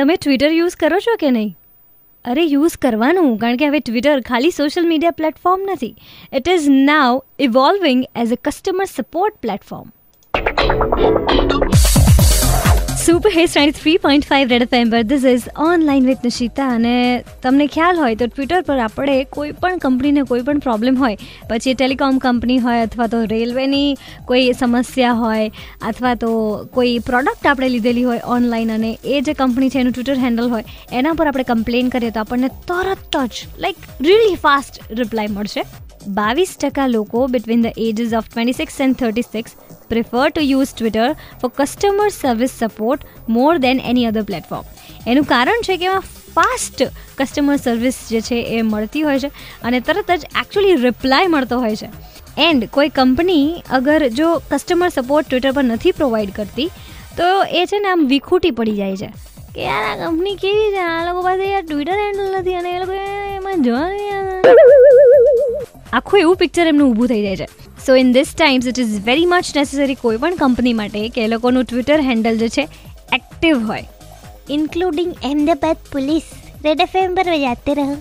તમે Twitter use કરો છો કે નહીં? અરે યુઝ કરવાનું, કારણ કે હવે ટ્વિટર ખાલી સોશિયલ મીડિયા પ્લેટફોર્મ નથી. It is now evolving as a customer support platform hits three point five Red પર this is online with Nishita અને તમને ખ્યાલ હોય તો ટ્વિટર પર આપણે કોઈ પણ કંપનીને કોઈ પણ પ્રોબ્લેમ હોય પછી ટેલિકોમ કંપની હોય અથવા તો રેલવેની કોઈ સમસ્યા હોય અથવા તો કોઈ પ્રોડક્ટ આપણે લીધેલી હોય ઓનલાઈન અને એ જે કંપની છે એનું ટ્વિટર હેન્ડલ હોય એના પર આપણે કમ્પ્લેન કરીએ તો આપણને તરત જ લાઈક રિયલી ફાસ્ટ રિપ્લાય મળશે બાવીસ ટકા લોકો between the ages of twenty six and thirty six prefer to use Twitter for customer service support more than any other platform એનું કારણ છે કે એમાં ફાસ્ટ કસ્ટમર સર્વિસ જે છે એ મળતી હોય છે અને તરત જ એકચ્યુઅલી રિપ્લાય મળતો હોય છે. એન્ડ કોઈ કંપની અગર જો કસ્ટમર સપોર્ટ ટ્વિટર પર નથી પ્રોવાઈડ કરતી, તો એ છે ને આમ વિખૂટી પડી જાય છે. કે યાર આ કંપની કેવી છે? આ લોકો પાસે યાર ટ્વિટર હેન્ડલ નથી અને એ લોકો એમાં જવા આખું એવું પિક્ચર એમનું ઊભું થઈ જાય છે. So in this times it is very much necessary કોઈ પણ કંપની માટે કે એ લોકોનું ટ્વિટર હેન્ડલ જે છે એક્ટિવ હોય. Including Ahmedabad police Red FM પર જાતે રહો.